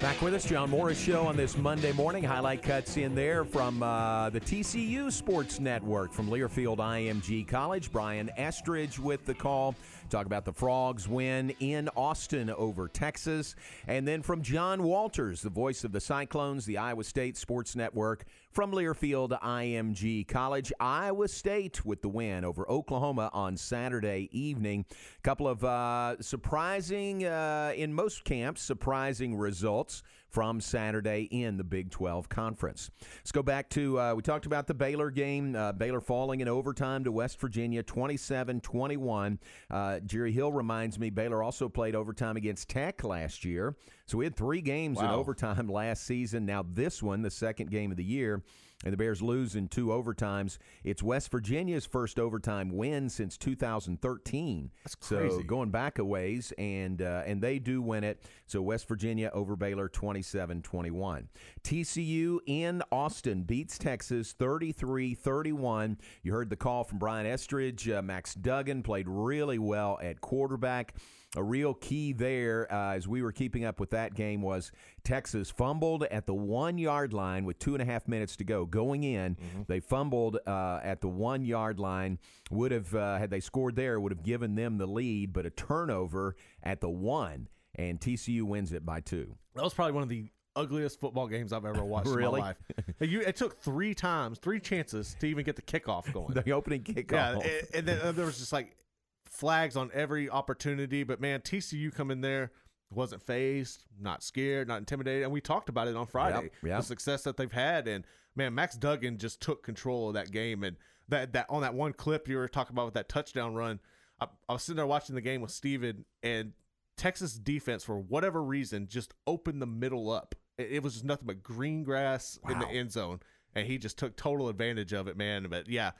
Back with us, John Morris Show on this Monday morning. Highlight cuts in there from uh, the TCU Sports Network from Learfield IMG College. Brian Estridge with the call. Talk about the Frogs win in Austin over Texas. And then from John Walters, the voice of the Cyclones, the Iowa State Sports Network from Learfield IMG College. Iowa State with the win over Oklahoma on Saturday evening. A couple of uh, surprising, uh, in most camps, surprising results from Saturday in the Big 12 Conference. Let's go back to, uh, we talked about the Baylor game. Uh, Baylor falling in overtime to West Virginia 27 21. Uh, Jerry Hill reminds me Baylor also played overtime against Tech last year. So we had three games in overtime last season. Now this one, the second game of the year. And the Bears lose in two overtimes. It's West Virginia's first overtime win since 2013. That's crazy. So going back a ways, and uh, and they do win it. So West Virginia over Baylor 27-21. TCU in Austin beats Texas 33-31. You heard the call from Brian Estridge. Uh, Max Duggan played really well at quarterback. A real key there, uh, as we were keeping up with that game, was Texas fumbled at the one yard line with two and a half minutes to go. Going in, they fumbled uh, at the one yard line. Would have uh, had they scored there, would have given them the lead, but a turnover at the one, and TCU wins it by two. That was probably one of the ugliest football games I've ever watched Really? in my life. You, it took three times, three chances to even get the kickoff going. The opening kickoff. Yeah, and, and then uh, there was just like flags on every opportunity. But man, TCU come in there wasn't phased, not scared, not intimidated, and we talked about it on Friday. Yep, yep. The success that they've had, and man, Max Duggan just took control of that game, and that that on that one clip you were talking about with that touchdown run. I, I was sitting there watching the game with Steven, and Texas defense for whatever reason just opened the middle up. It, it was just nothing but green grass in the end zone, and he just took total advantage of it, man. But yeah,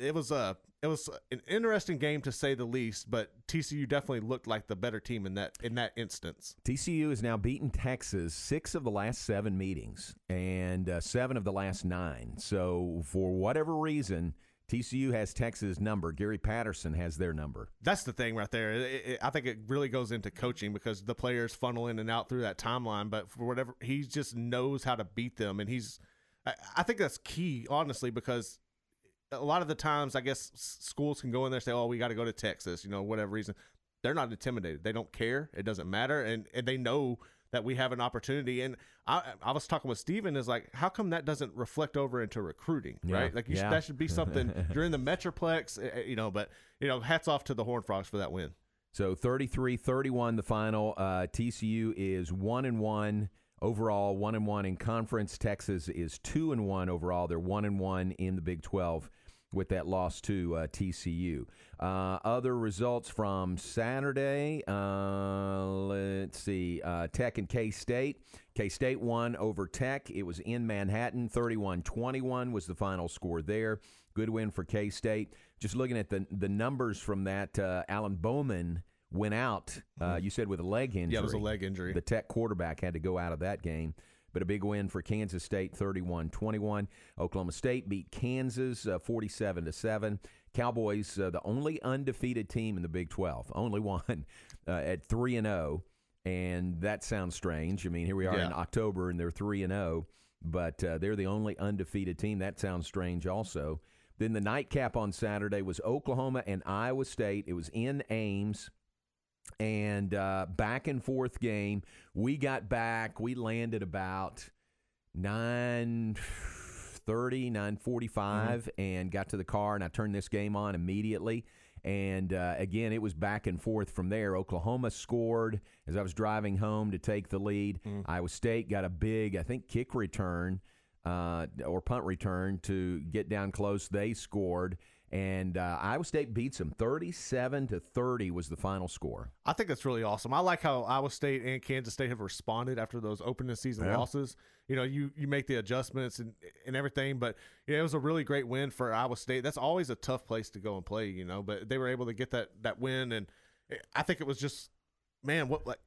it was a it was an interesting game to say the least. But TCU definitely looked like the better team in that in that instance. TCU has now beaten Texas six of the last seven meetings and uh, seven of the last nine. So, for whatever reason, TCU has Texas' number. Gary Patterson has their number. That's the thing right there. It- it- I think it really goes into coaching because the players funnel in and out through that timeline. But for whatever, he just knows how to beat them, and he's. I, I think that's key, honestly, because a lot of the times, I guess schools can go in there and say, "Oh, we got to go to Texas," you know, whatever reason. They're not intimidated. They don't care. It doesn't matter, and and they know that we have an opportunity. And I I was talking with Steven, is like, how come that doesn't reflect over into recruiting, Yeah, right? Like you should, that should be something during the Metroplex, eh, eh, you know. But you know, hats off to the Horned Frogs for that win. So 33-31 the final. Uh, TCU is 1 and 1 overall, 1 and 1 in conference. Texas is 2 and 1 overall. They're 1 and 1 in the Big 12. With that loss to uh, TCU. Uh, other results from Saturday. Uh, let's see. Uh, Tech and K State. K State won over Tech. It was in Manhattan. 31 21 was the final score there. Good win for K State. Just looking at the, the numbers from that, uh, Alan Bowman went out, uh, you said, with a leg injury. Mm-hmm. Yeah, it was a leg injury. The Tech quarterback had to go out of that game. But a big win for Kansas State, 31-21. Oklahoma State beat Kansas uh, 47 to 7. Cowboys, uh, the only undefeated team in the Big 12, only one uh, at 3 and 0, and that sounds strange. I mean, here we are in October and they're 3 and 0, but uh, they're the only undefeated team. That sounds strange also. Then the nightcap on Saturday was Oklahoma and Iowa State. It was in Ames and uh, back and forth game. We got back. We landed about nine thirty, nine forty-five, and got to the car. And I turned this game on immediately. And uh, again, it was back and forth from there. Oklahoma scored as I was driving home to take the lead. Iowa State got a big, I think, kick return uh, or punt return to get down close. They scored, and uh, Iowa State beats them thirty-seven to thirty was the final score. I think that's really awesome. I like how Iowa State and Kansas State have responded after those opening season Yeah. losses. You know, you you make the adjustments and and everything, but you know, it was a really great win for Iowa State. That's always a tough place to go and play, you know, but they were able to get that that win, and I think it was just, man, what like,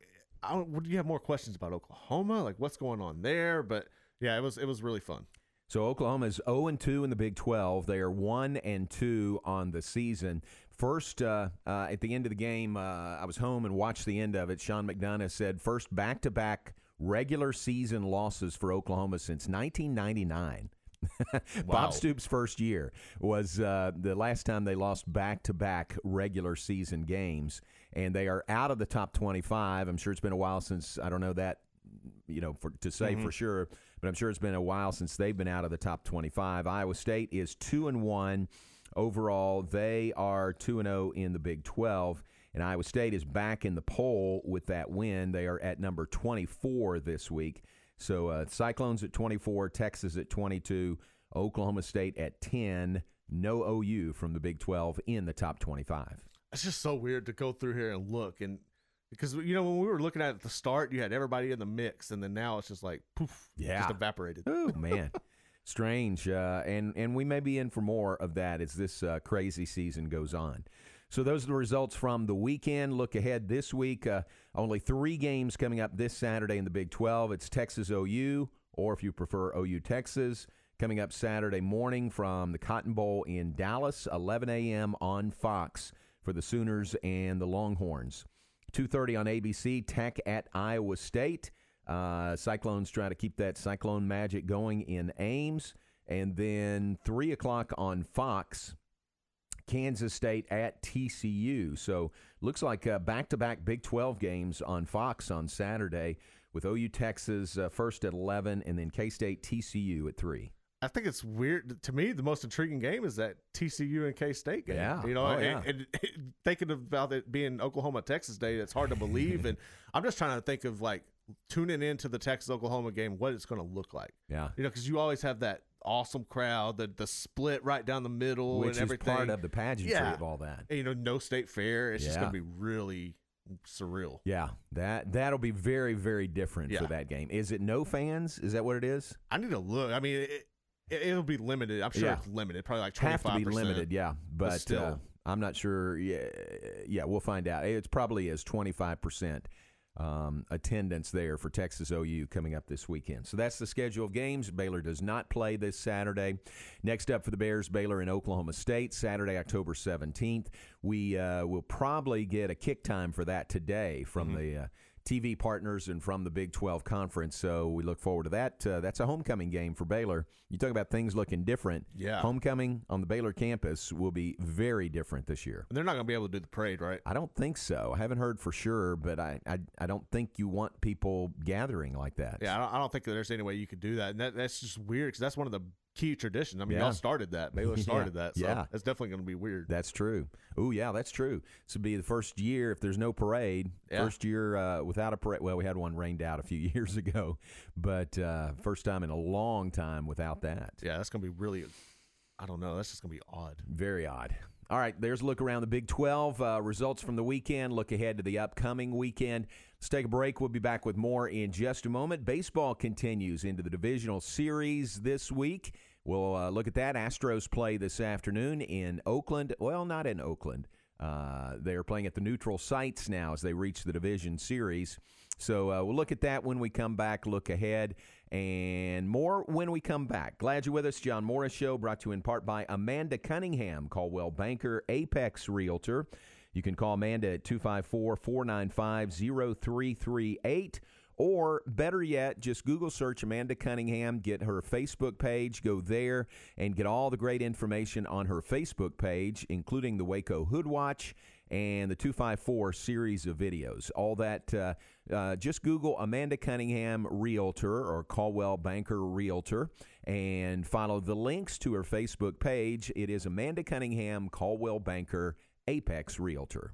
I don't, would you have more questions about Oklahoma? Like, what's going on there? But yeah, it was it was really fun. So Oklahoma is 0 and 2 in the Big 12. They are 1 and 2 on the season. First, uh, uh, at the end of the game, uh, I was home and watched the end of it. Sean McDonough said first back to back regular season losses for Oklahoma since 1999. Wow. Bob Stoops' first year was uh, the last time they lost back to back regular season games, and they are out of the top 25. I'm sure it's been a while since, I don't know that you know, for to say Mhm. for sure, but I'm sure it's been a while since they've been out of the top 25. Iowa State is 2 and 1 overall. They are 2 and 0 in the Big 12, and Iowa State is back in the poll with that win. They are at number 24 this week. So uh, Cyclones at 24, Texas at 22, Oklahoma State at 10. No OU from the Big 12 in the top 25. It's just so weird to go through here and look and because you know when we were looking at it at the start, you had everybody in the mix, and then now it's just like poof, Yeah. just evaporated. Oh man, strange. Uh, and and we may be in for more of that as this uh, crazy season goes on. So those are the results from the weekend. Look ahead this week. Uh, only three games coming up this Saturday in the Big 12. It's Texas OU, or if you prefer OU Texas, coming up Saturday morning from the Cotton Bowl in Dallas, 11 a.m. on Fox for the Sooners and the Longhorns. 2.30 on ABC, Tech at Iowa State. Uh, Cyclones trying to keep that Cyclone magic going in Ames. And then 3 o'clock on Fox, Kansas State at TCU. So looks like uh, back-to-back Big 12 games on Fox on Saturday with OU Texas uh, first at 11 and then K-State TCU at 3. I think it's weird to me. The most intriguing game is that TCU and K State game. Yeah. you know, Oh, and, yeah. and thinking about it being Oklahoma Texas Day, it's hard to believe. and I'm just trying to think of like tuning into the Texas Oklahoma game, what it's going to look like. Yeah. you know, because you always have that awesome crowd, the the split right down the middle, Which and is part of the pageantry Yeah. of all that. And, you know, no state fair. It's just going to be really surreal. Yeah, that that'll be very very different for that game. Is it no fans? Is that what it is? I need to look. I mean, it, it, it'll be limited. I'm sure Yeah. it's limited. Probably like 25 Have to be limited, yeah. But, still. uh, I'm not sure. Yeah, yeah, we'll find out. It's probably as 25 percent um, attendance there for Texas OU coming up this weekend. So that's the schedule of games. Baylor does not play this Saturday. Next up for the Bears, Baylor in Oklahoma State, Saturday, October 17th. We uh, will probably get a kick time for that today from Mm-hmm. the uh, TV partners and from the Big 12 conference. So we look forward to that. Uh, that's a homecoming game for Baylor. You talk about things looking different. Yeah. Homecoming on the Baylor campus will be very different this year. And they're not going to be able to do the parade, right? I don't think so. I haven't heard for sure, but I, I, I don't think you want people gathering like that. Yeah, I don't, I don't think that there's any way you could do that, and that, that's just weird because that's one of the key tradition. I mean, Yeah. y'all started that. Baylor Yeah, started that. So yeah. that's definitely going to be weird. That's true. Oh, yeah, that's true. This would be the first year if there's no parade. Yeah. First year uh, without a parade. Well, we had one rained out a few years ago, but uh, first time in a long time without that. Yeah, that's going to be really I don't know. That's just gonna be odd. Very odd. All right, there's a look around the Big 12. Uh, results from the weekend. Look ahead to the upcoming weekend. Let's take a break. We'll be back with more in just a moment. Baseball continues into the divisional series this week. We'll uh, look at that. Astros play this afternoon in Oakland. Well, not in Oakland. Uh, they're playing at the neutral sites now as they reach the division series. So uh, we'll look at that when we come back, look ahead, and more when we come back. Glad you're with us. John Morris Show brought to you in part by Amanda Cunningham, Coldwell Banker, Apex Realtor. You can call Amanda at 254 495 0338. Or better yet, just Google search Amanda Cunningham, get her Facebook page, go there and get all the great information on her Facebook page, including the Waco Hood Watch and the 254 series of videos. All that, uh, uh, just Google Amanda Cunningham Realtor or Coldwell Banker Realtor and follow the links to her Facebook page. It is Amanda Cunningham, Coldwell Banker, Apex Realtor.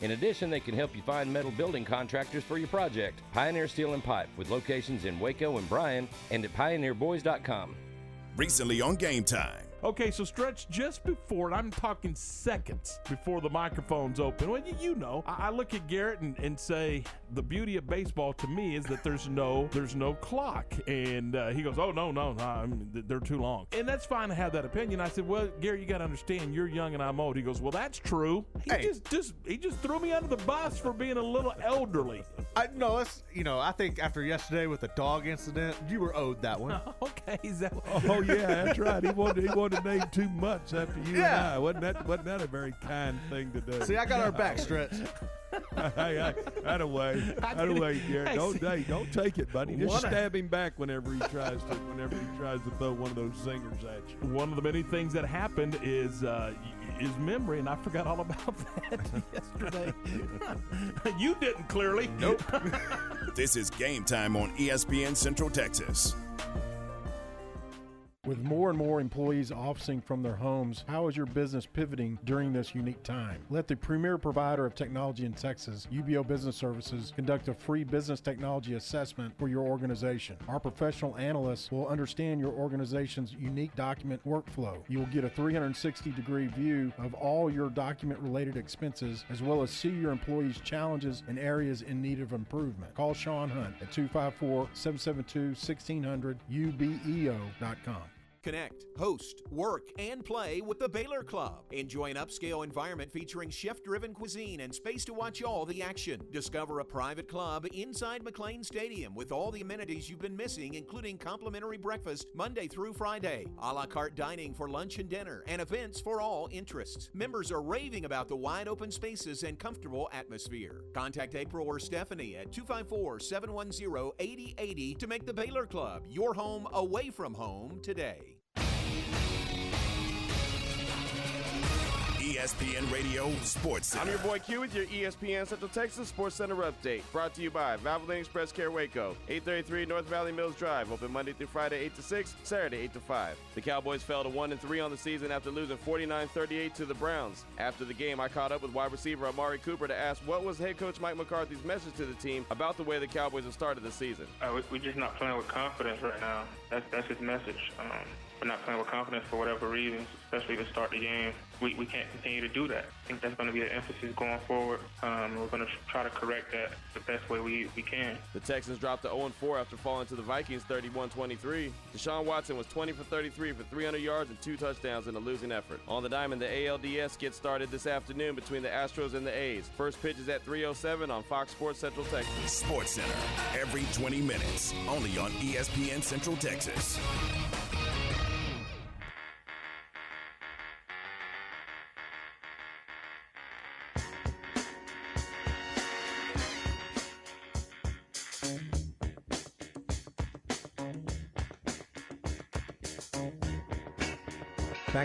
In addition, they can help you find metal building contractors for your project. Pioneer Steel and Pipe, with locations in Waco and Bryan, and at pioneerboys.com. Recently on Game Time. Okay, so stretch just before, and I'm talking seconds before the microphone's open. Well, you, you know, I, I look at Garrett and, and say the beauty of baseball to me is that there's no there's no clock, and uh, he goes, "Oh no, no, no I mean, they're too long," and that's fine to have that opinion. I said, "Well, Gary, you got to understand, you're young and I'm old." He goes, "Well, that's true." He just just he just threw me under the bus for being a little elderly. I no, that's you know, I think after yesterday with the dog incident, you were owed that one. okay, is that? Oh yeah, that's right. He wanted he wanted to name too much after you Yeah. and I. Wasn't that wasn't that a very kind thing to do? See, I got our back, Stretch. hey, hey, that away, I that didn't- away, Garrett. Don't see- hey, don't take it, buddy. Just What a- stab him back whenever he tries to whenever he tries to throw one of those zingers at you. One of the many things that happened is uh, is memory, and I forgot all about that yesterday. you didn't clearly. Nope. this is Game Time on ESPN Central Texas. With more and more employees officing from their homes, how is your business pivoting during this unique time? Let the premier provider of technology in Texas, UBEO Business Services, conduct a free business technology assessment for your organization. Our professional analysts will understand your organization's unique document workflow. You will get a 360 degree view of all your document related expenses, as well as see your employees' challenges and areas in need of improvement. Call Sean Hunt at 254 772 1600 ubeo.com. Connect, host, work, and play with the Baylor Club. Enjoy an upscale environment featuring chef driven cuisine and space to watch all the action. Discover a private club inside McLane Stadium with all the amenities you've been missing, including complimentary breakfast Monday through Friday, a la carte dining for lunch and dinner, and events for all interests. Members are raving about the wide open spaces and comfortable atmosphere. Contact April or Stephanie at 254 710 8080 to make the Baylor Club your home away from home today. ESPN Radio Sports I'm your boy Q with your ESPN Central Texas Sports Center update. Brought to you by Valvoline Express Care Waco, 833 North Valley Mills Drive. Open Monday through Friday, 8 to 6, Saturday, 8 to 5. The Cowboys fell to 1 and 3 on the season after losing 49 38 to the Browns. After the game, I caught up with wide receiver Amari Cooper to ask what was head coach Mike McCarthy's message to the team about the way the Cowboys have started the season. Uh, we, we're just not playing with confidence right now. That's that's his message. Um, we're not playing with confidence for whatever reasons, especially to start the game. We, we can't continue to do that. I think that's going to be the emphasis going forward. Um, we're going to try to correct that the best way we, we can. The Texans dropped to 0-4 after falling to the Vikings 31-23. Deshaun Watson was 20 for 33 for 300 yards and two touchdowns in a losing effort. On the diamond, the ALDS gets started this afternoon between the Astros and the A's. First pitch is at 3:07 on Fox Sports Central Texas. Sports Center every 20 minutes, only on ESPN Central Texas.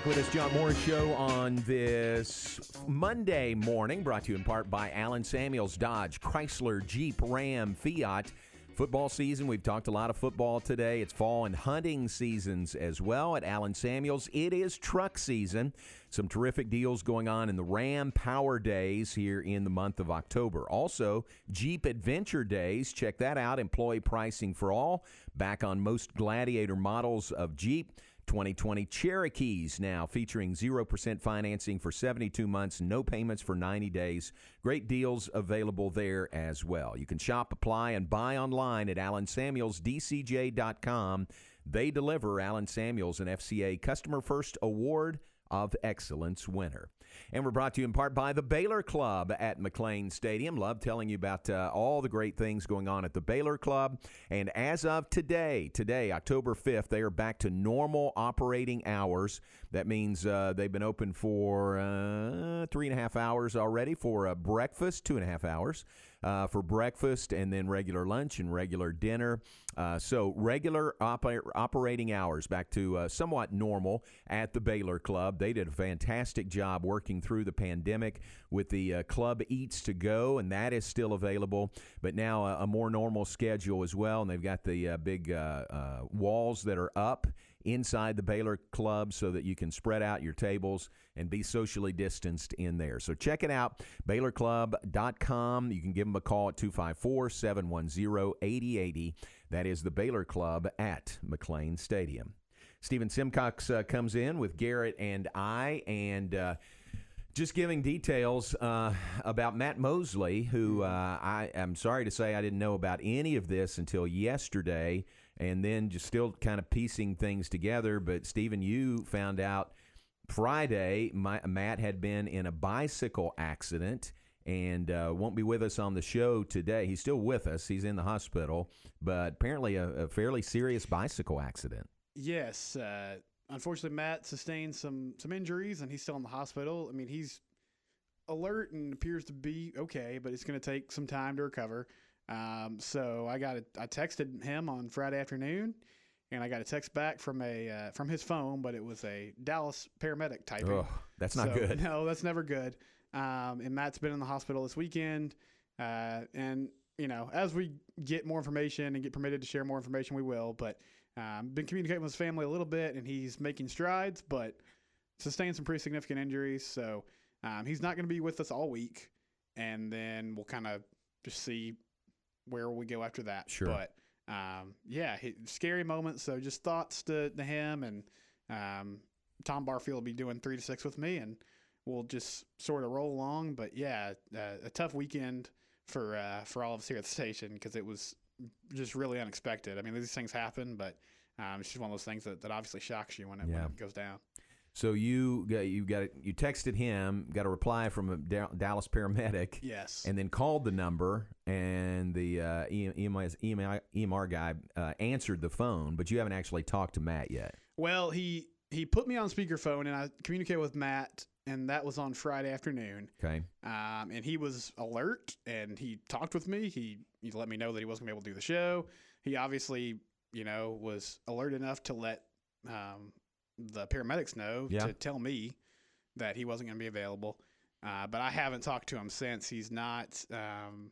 Back with us, John Morris Show on this Monday morning, brought to you in part by Allen Samuels Dodge, Chrysler, Jeep, Ram, Fiat. Football season, we've talked a lot of football today. It's fall and hunting seasons as well at Allen Samuels. It is truck season. Some terrific deals going on in the Ram Power Days here in the month of October. Also, Jeep Adventure Days. Check that out. Employee pricing for all. Back on most Gladiator models of Jeep. 2020 Cherokees now featuring 0% financing for 72 months, no payments for 90 days. Great deals available there as well. You can shop, apply, and buy online at AllenSamuelsDCJ.com. They deliver Allen Samuels an FCA Customer First Award of Excellence winner. And we're brought to you in part by the Baylor Club at McLane Stadium. Love telling you about uh, all the great things going on at the Baylor Club. And as of today, today, October 5th, they are back to normal operating hours. That means uh, they've been open for uh, three and a half hours already for uh, breakfast, two and a half hours. Uh, for breakfast and then regular lunch and regular dinner. Uh, so regular oper- operating hours back to uh, somewhat normal at the Baylor Club. They did a fantastic job working through the pandemic with the uh, Club Eats to Go, and that is still available. But now a, a more normal schedule as well, and they've got the uh, big uh, walls that are up inside the Baylor Club so that you can spread out your tables and be socially distanced in there. So check it out, BaylorClub.com. You can give them a call at 254 710 8080. That is the Baylor Club at McLane Stadium. Stephen Simcox uh, comes in with Garrett and I, and uh, just giving details uh, about Matt Mosley, who uh, I am sorry to say I didn't know about any of this until yesterday, and then just still kind of piecing things together. But Stephen, you found out Friday my, Matt had been in a bicycle accident and uh, won't be with us on the show today. He's still with us. He's in the hospital, but apparently a, a fairly serious bicycle accident. Yes. Uh, unfortunately, Matt sustained some some injuries, and he's still in the hospital. I mean, he's alert and appears to be okay, but it's going to take some time to recover. Um, so I got a, I texted him on Friday afternoon, and I got a text back from a uh, from his phone, but it was a Dallas paramedic typing. Ugh, that's not So, good. No, that's never good. Um, and Matt's been in the hospital this weekend, uh, and you know, as we get more information and get permitted to share more information, we will. But um, been communicating with his family a little bit, and he's making strides, but sustained some pretty significant injuries. So um, he's not going to be with us all week, and then we'll kind of just see where we go after that. Sure. But um, yeah, he, scary moment. So just thoughts to, to him, and um, Tom Barfield will be doing three to six with me, and we'll just sort of roll along. But yeah, uh, a tough weekend for uh, for all of us here at the station because it was just really unexpected. I mean, these things happen, but um, it's just one of those things that, that obviously shocks you when it, when it goes down. So you got you got you texted him, got a reply from a Dallas paramedic. Yes. And then called the number, and the uh, E- EMI, EMR guy uh, answered the phone, but you haven't actually talked to Matt yet. Well, he he put me on speakerphone, and I communicated with Matt, and that was on Friday afternoon. Okay. Um, and he was alert, and he talked with me. He he let me know that he wasn't gonna be able to do the show. He obviously, you know, was alert enough to let um, the paramedics know Yeah. to tell me that he wasn't gonna be available. Uh, but I haven't talked to him since. He's not. Um,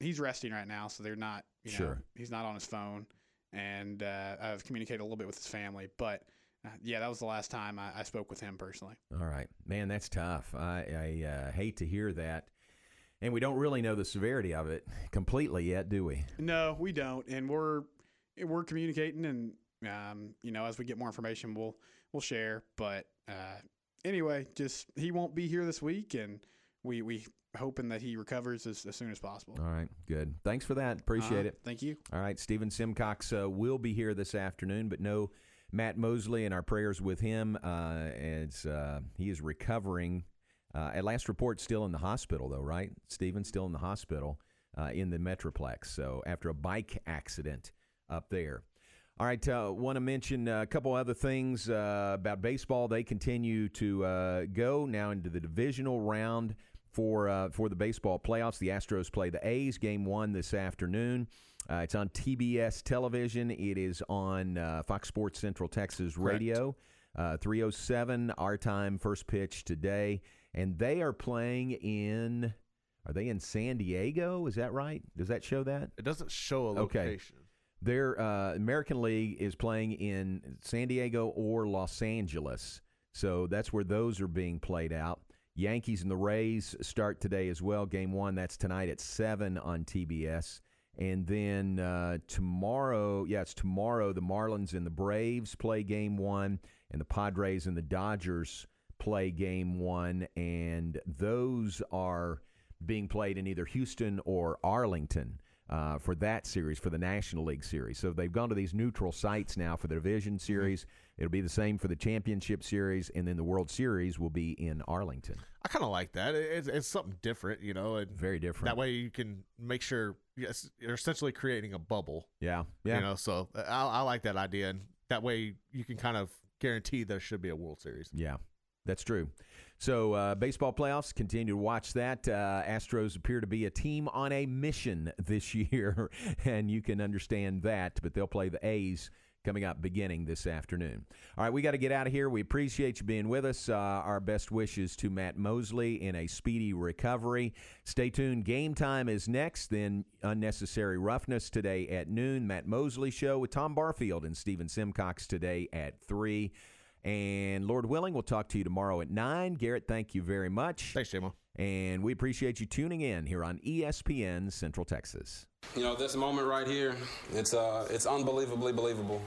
he's resting right now, so they're not. You know, Sure. he's not on his phone, and uh, I've communicated a little bit with his family. But uh, yeah, that was the last time I, I spoke with him personally. All right, man, that's tough. I, I uh, hate to hear that, and we don't really know the severity of it completely yet, do we? No, we don't, and we're we're communicating, and um, you know, as we get more information, we'll we'll share. But uh, anyway, just he won't be here this week, and we we hoping that he recovers as, as soon as possible. All right, good. Thanks for that. Appreciate Uh, it. Thank you. All right, Stephen Simcox uh, will be here this afternoon, but no Matt Mosley, and our prayers with him uh, as uh, he is recovering. Uh, at last report, still in the hospital, though, right? Stephen still in the hospital uh, in the Metroplex. So after a bike accident up there. All right, uh, want to mention a couple other things uh, about baseball. They continue to uh, go now into the divisional round for uh, for the baseball playoffs. The Astros play the A's. Game one this afternoon. Uh, it's on TBS television. It is on uh, Fox Sports Central Texas Radio. Uh, 307 our time first pitch today and they are playing in are they in san diego is that right does that show that It doesn't show a location Okay. Their uh, American League is playing in San Diego or Los Angeles, so that's where those are being played out. Yankees and the Rays start today as well. Game one that's tonight at seven on TBS, and then uh, tomorrow, yeah, it's tomorrow. The Marlins and the Braves play game one, and the Padres and the Dodgers play game one, and those are being played in either Houston or Arlington uh, for that series, for the National League Series. So they've gone to these neutral sites now for the Division Series. It'll be the same for the Championship Series, and then the World Series will be in Arlington. I kind of like that. It's, it's something different, you know. And Very different. That way you can make sure yes, you're essentially creating a bubble. Yeah, yeah. You know, so I, I like that idea, and that way you can kind of guarantee there should be a World Series. Yeah, that's true. So, uh, baseball playoffs, continue to watch that. Uh, Astros appear to be a team on a mission this year, and you can understand that, but they'll play the A's coming up beginning this afternoon. All right, we got to get out of here. We appreciate you being with us. Uh, our best wishes to Matt Mosley in a speedy recovery. Stay tuned. Game time is next, then Unnecessary Roughness today at noon. Matt Mosley Show with Tom Barfield and Stephen Simcox today at 3. And Lord willing, we'll talk to you tomorrow at 9. Garrett, thank you very much. Thanks, JMO. And we appreciate you tuning in here on ESPN Central Texas. You know, this moment right here, it's uh, it's unbelievably believable.